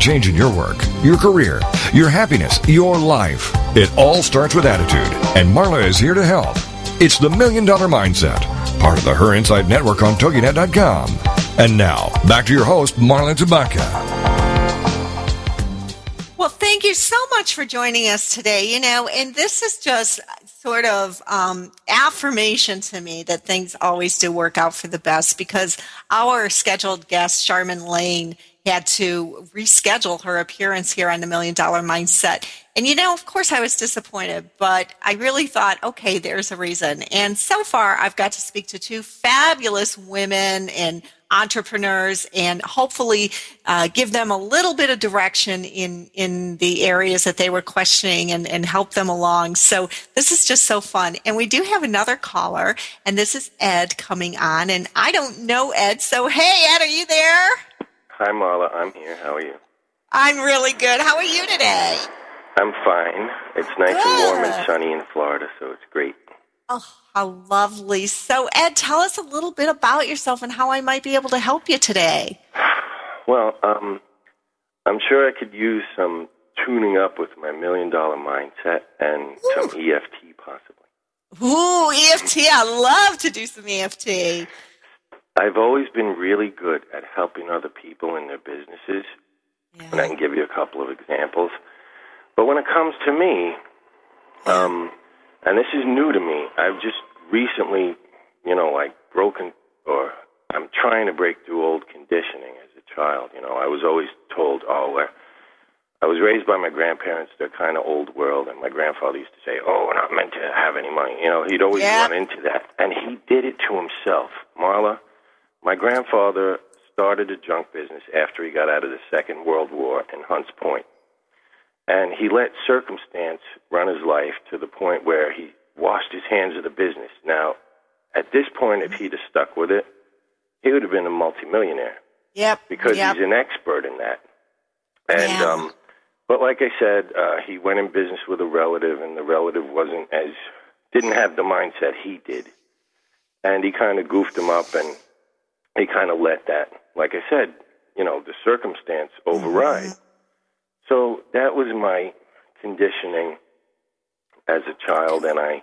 change in your work, your career, your happiness, your life, it all starts with attitude, and Marla is here to help. It's the Million Dollar Mindset, part of the Her Insight Network on TogiNet.com. And now, back to your host, Marla Tabaka. Well, thank you so much for joining us today. You know, and this is just sort of um, affirmation to me that things always do work out for the best because our scheduled guest, Charmin Lane, had to reschedule her appearance here on the Million Dollar Mindset. And you know, of course, I was disappointed, but I really thought, okay, there's a reason. And so far, I've got to speak to two fabulous women and entrepreneurs and hopefully uh, give them a little bit of direction in in the areas that they were questioning and, and help them along so this is just so fun and we do have another caller and this is ed coming on and i don't know ed so hey ed are you there Hi, Marla. I'm here. How are you? i'm really good how are you today I'm fine. It's nice and warm and sunny in Florida, so it's great. oh how lovely so ed tell us a little bit about yourself and how i might be able to help you today Well, um, I'm sure I could use some tuning up with my million dollar mindset and some EFT possibly. Ooh, EFT. I love to do some EFT. I've always been really good at helping other people in their businesses, and I can give you a couple of examples. But when it comes to me, um, and this is new to me, I've just recently, you know, like broken, or I'm trying to break through old conditioning as a child. You know, I was always told, oh, I was raised by my grandparents. They're kind of old world, and my grandfather used to say, "Oh, we're not meant to have any money." You know, he'd always Yeah. run into that, and he did it to himself. Marla, my grandfather started a junk business after he got out of the Second World War in Hunts Point, and he let circumstance run his life to the point where he washed his hands of the business. Now, at this point, if he'd have stuck with it, he would have been a multimillionaire Yep. because yep. he's an expert in that. And Yeah. um but like I said, uh he went in business with a relative and the relative wasn't as didn't have the mindset he did. And he kind of goofed him up and he kind of let that like I said, you know, the circumstance override. Mm-hmm. So that was my conditioning as a child and I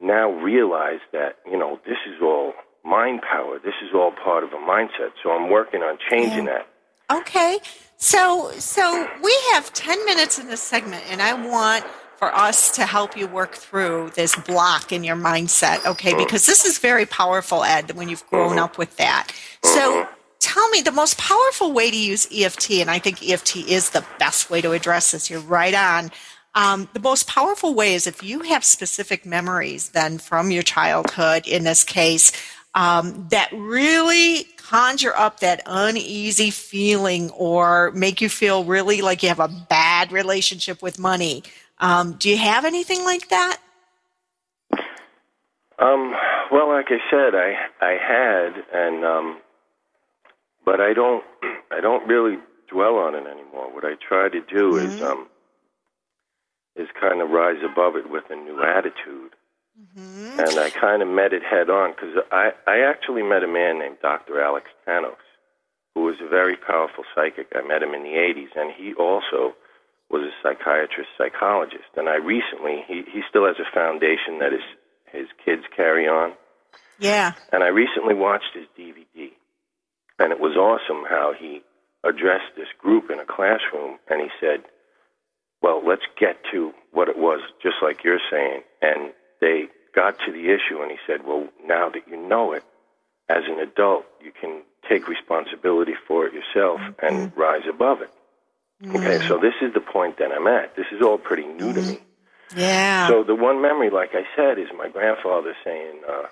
now realize that, you know, this is all mind power. This is all part of a mindset. So I'm working on changing that. Okay. So so we have 10 minutes in this segment and I want for us to help you work through this block in your mindset, okay? Because this is very powerful, Ed, when you've grown up with that. So tell me the most powerful way to use EFT, and I think EFT is the best way to address this. You're right on. Um, the most powerful way is if you have specific memories then from your childhood, in this case, um, that really conjure up that uneasy feeling or make you feel really like you have a bad relationship with money. Um, do you have anything like that? Um, well, like I said, I I had, and um, but I don't I don't really dwell on it anymore. What I try to do is um, is kind of rise above it with a new attitude, and I kind of met it head on because I I actually met a man named Dr. Alex Tanous, who was a very powerful psychic. I met him in the '80s, and he also was a psychiatrist psychologist. And I recently he he still has a foundation that his his kids carry on. Yeah. And I recently watched his DVD, and it was awesome how he address this group in a classroom, and he said, "Well, let's get to what it was, just like you're saying." And they got to the issue, and he said, "Well, now that you know it, as an adult, you can take responsibility for it yourself and mm-hmm. rise above it." Okay, so this is the point that I'm at. This is all pretty new to me. Yeah. So the one memory, like I said, is my grandfather saying, uh,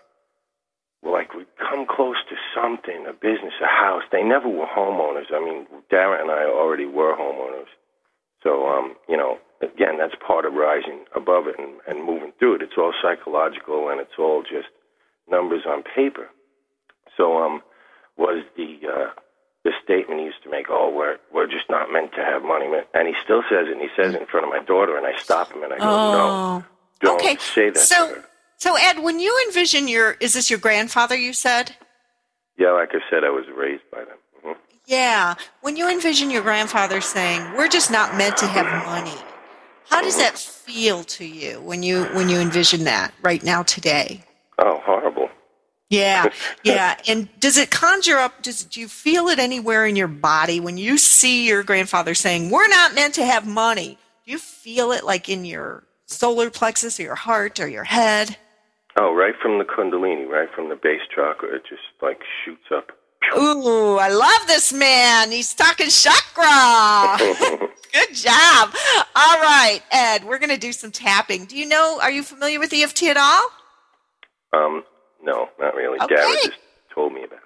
well, like we'd come close to something, a business, a house. They never were homeowners. I mean, Dara and I already were homeowners. So, um, you know, again, that's part of rising above it and, and moving through it. It's all psychological and it's all just numbers on paper. So, um, was the uh, the statement he used to make, "Oh, we're we're just not meant to have money," and he still says it. and He says it in front of my daughter, and I stop him and I go, "No, Oh. don't okay. say that." So, so Ed, when you envision your, is this your grandfather? You said. Yeah, like I said, I was raised by them. hmm Yeah. When you envision your grandfather saying, "We're just not meant to have money," how does that feel to you when you when you envision that right now today? Oh, horrible. Yeah, yeah. And does it conjure up? Does do you feel it anywhere in your body when you see your grandfather saying, "We're not meant to have money"? Do you feel it like in your solar plexus or your heart or your head? Oh, right from the Kundalini, right from the base chakra, it just like shoots up. Ooh, I love this man. He's talking chakra. Good job. All right, Ed, we're going to do some tapping. Do you know, are you familiar with EFT at all? Um, no, not really. Okay. Just told me about it.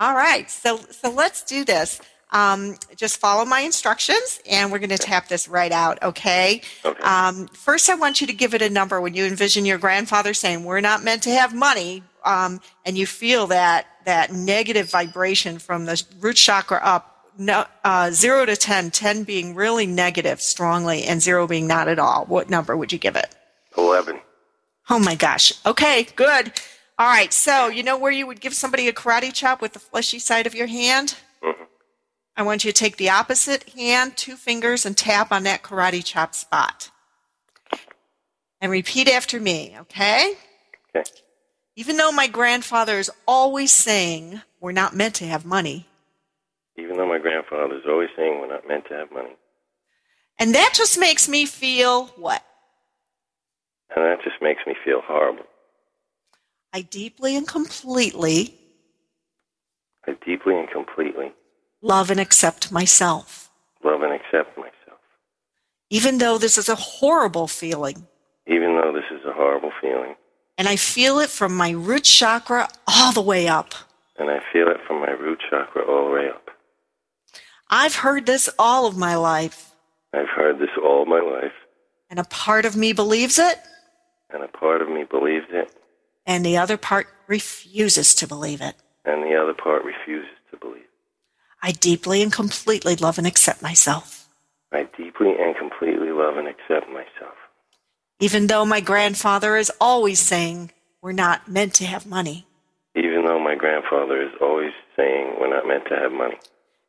All right, so so let's do this. Um, just follow my instructions, and we're going to tap this right out. Okay. Okay. Um, first, I want you to give it a number when you envision your grandfather saying, "We're not meant to have money," um, and you feel that that negative vibration from the root chakra up. No, uh, zero to 10, 10 being really negative strongly, and zero being not at all. What number would you give it? 11. Oh my gosh. Okay, good. All right, so you know where you would give somebody a karate chop with the fleshy side of your hand? Mhm. I want you to take the opposite hand, two fingers, and tap on that karate chop spot. And repeat after me, okay? Okay. Even though my grandfather is always saying we're not meant to have money, Even though my grandfather is always saying we're not meant to have money. and that just makes me feel what? And that just makes me feel horrible. I deeply and completely I deeply and completely love and accept myself. love and accept myself. Even though this is a horrible feeling, Even though this is a horrible feeling. and I feel it from my root chakra all the way up. And I feel it from my root chakra all the way up. I've heard this all of my life, I've heard this all my life. and a part of me believes it, And a part of me believes it. And the other part refuses to believe it. And the other part refuses to believe. I deeply and completely love and accept myself. I deeply and completely love and accept myself. Even though my grandfather is always saying we're not meant to have money. Even though my grandfather is always saying we're not meant to have money.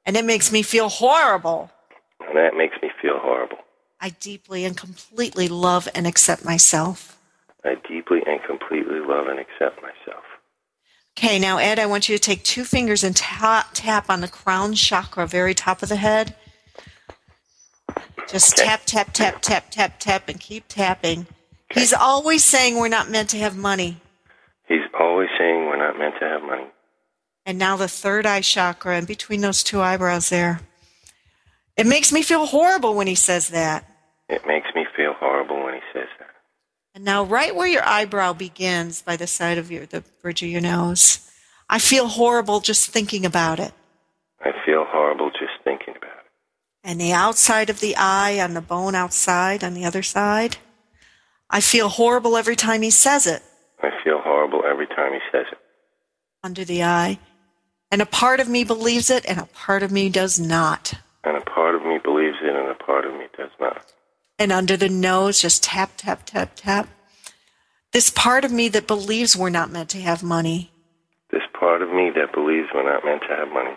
And it makes me feel horrible. And that makes me feel horrible. I deeply and completely love and accept myself. I deeply and completely love and accept myself. Okay, now Ed, I want you to take two fingers and tap, tap on the crown chakra, very top of the head. Just Okay. tap, tap, tap, tap, tap, tap, and keep tapping. He's always saying we're not meant to have money. He's always saying we're not meant to have money. And now the third eye chakra, and between those two eyebrows there. It makes me feel horrible when he says that. It makes me feel horrible when he says that. And now, right where your eyebrow begins, by the side of your the bridge of your nose, I feel horrible just thinking about it. I feel horrible just thinking about it. And the outside of the eye, on the bone outside, on the other side, I feel horrible every time he says it I feel horrible every time he says it. under the eye. And a part of me believes it, and a part of me does not. And a part of me believes it and a part of me does not. And under the nose, just tap, tap, tap, tap. This part of me that believes we're not meant to have money, This part of me that believes we're not meant to have money.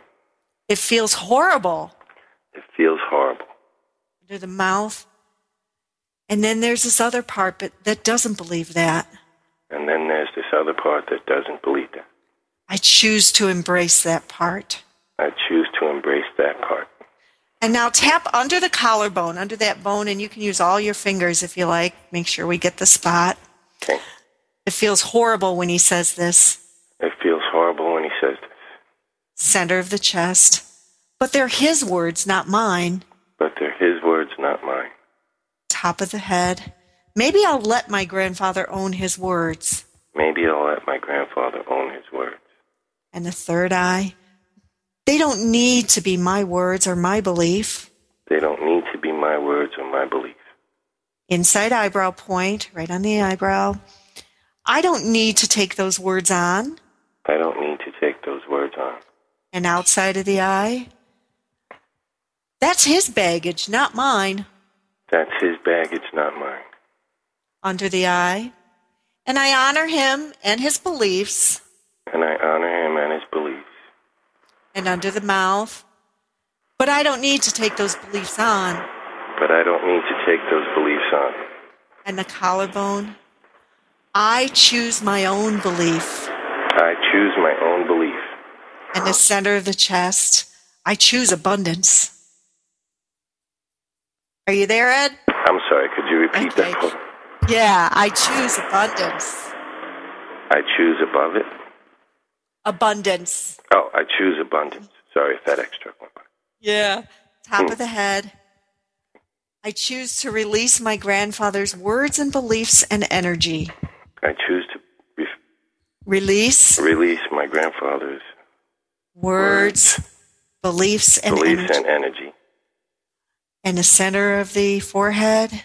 it feels horrible It feels horrible. under the mouth. And then there's this other part but that doesn't believe that. And then there's this other part that doesn't believe that. I choose to embrace that part. I choose to embrace. And now tap under the collarbone, under that bone, and you can use all your fingers if you like. Make sure we get the spot. Okay. It feels horrible when he says this. It feels horrible when he says this, Center of the chest. But they're his words, not mine. but they're his words, not mine. Top of the head. Maybe I'll let my grandfather own his words. Maybe I'll let my grandfather own his words. And the third eye. They don't need to be my words or my belief. They don't need to be my words or my belief. Inside eyebrow point, right on the eyebrow. I don't need to take those words on. I don't need to take those words on. And outside of the eye. That's his baggage, not mine. That's his baggage, not mine. Under the eye. And I honor him and his beliefs. And I honor him and his beliefs. And under the mouth. But I don't need to take those beliefs on. But I don't need to take those beliefs on. And the collarbone. I choose my own belief. I choose my own belief. And the center of the chest. I choose abundance. Are you there, Ed? I'm sorry, could you repeat Okay. that? Yeah, I choose abundance. I choose above it. Abundance. Oh, I choose abundance. Sorry if that extra went by. Yeah. Top of hmm. the head. I choose to release my grandfather's words and beliefs and energy. I choose to re- Release release my grandfather's words, beliefs, and beliefs energy. and energy. And the center of the forehead.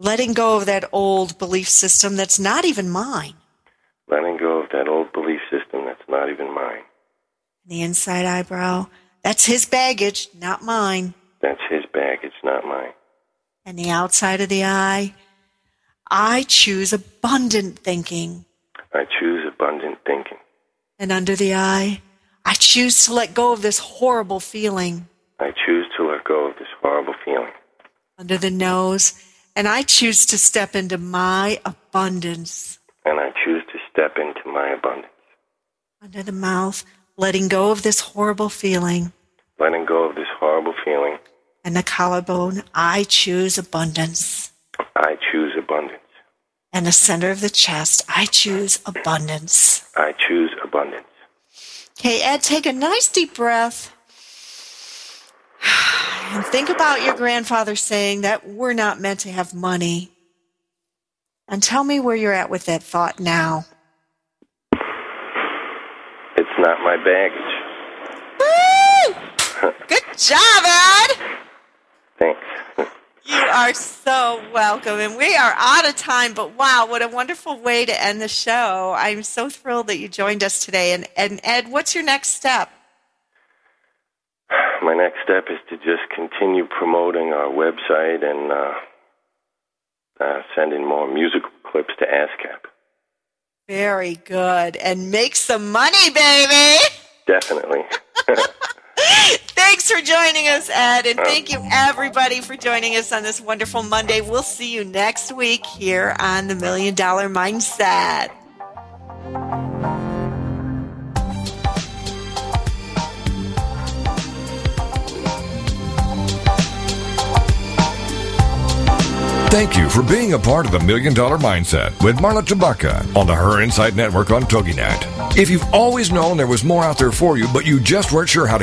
Letting go of that old belief system that's not even mine. Letting go of that old belief system that's not even mine. The inside eyebrow. That's his baggage, not mine. That's his baggage, not mine. And the outside of the eye. I choose abundant thinking. I choose abundant thinking. And under the eye, I choose to let go of this horrible feeling. I choose to let go of this horrible feeling. Under the nose, and I choose to step into my abundance. And I choose to step into my abundance. Under the mouth, letting go of this horrible feeling. Letting go of this horrible feeling. And the collarbone, I choose abundance. I choose abundance. And the center of the chest, I choose abundance. I choose abundance. Okay, Ed, take a nice deep breath. And think about your grandfather saying that we're not meant to have money. And tell me where you're at with that thought now. It's not my baggage. Woo! Good job, Ed! Thanks. You are so welcome. And we are out of time, but wow, what a wonderful way to end the show. I'm so thrilled that you joined us today. And, and Ed, what's your next step? My next step is to just continue promoting our website and uh, uh, sending more musical clips to ASCAP. Very good. And make some money, baby! Definitely. Thanks for joining us, Ed. And thank um, you, everybody, for joining us on this wonderful Monday. We'll see you next week here on the Million Dollar Mindset. Thank you for being a part of the Million Dollar Mindset with Marla Tabaka on the Her Insight Network on TogiNet. If you've always known there was more out there for you, but you just weren't sure how to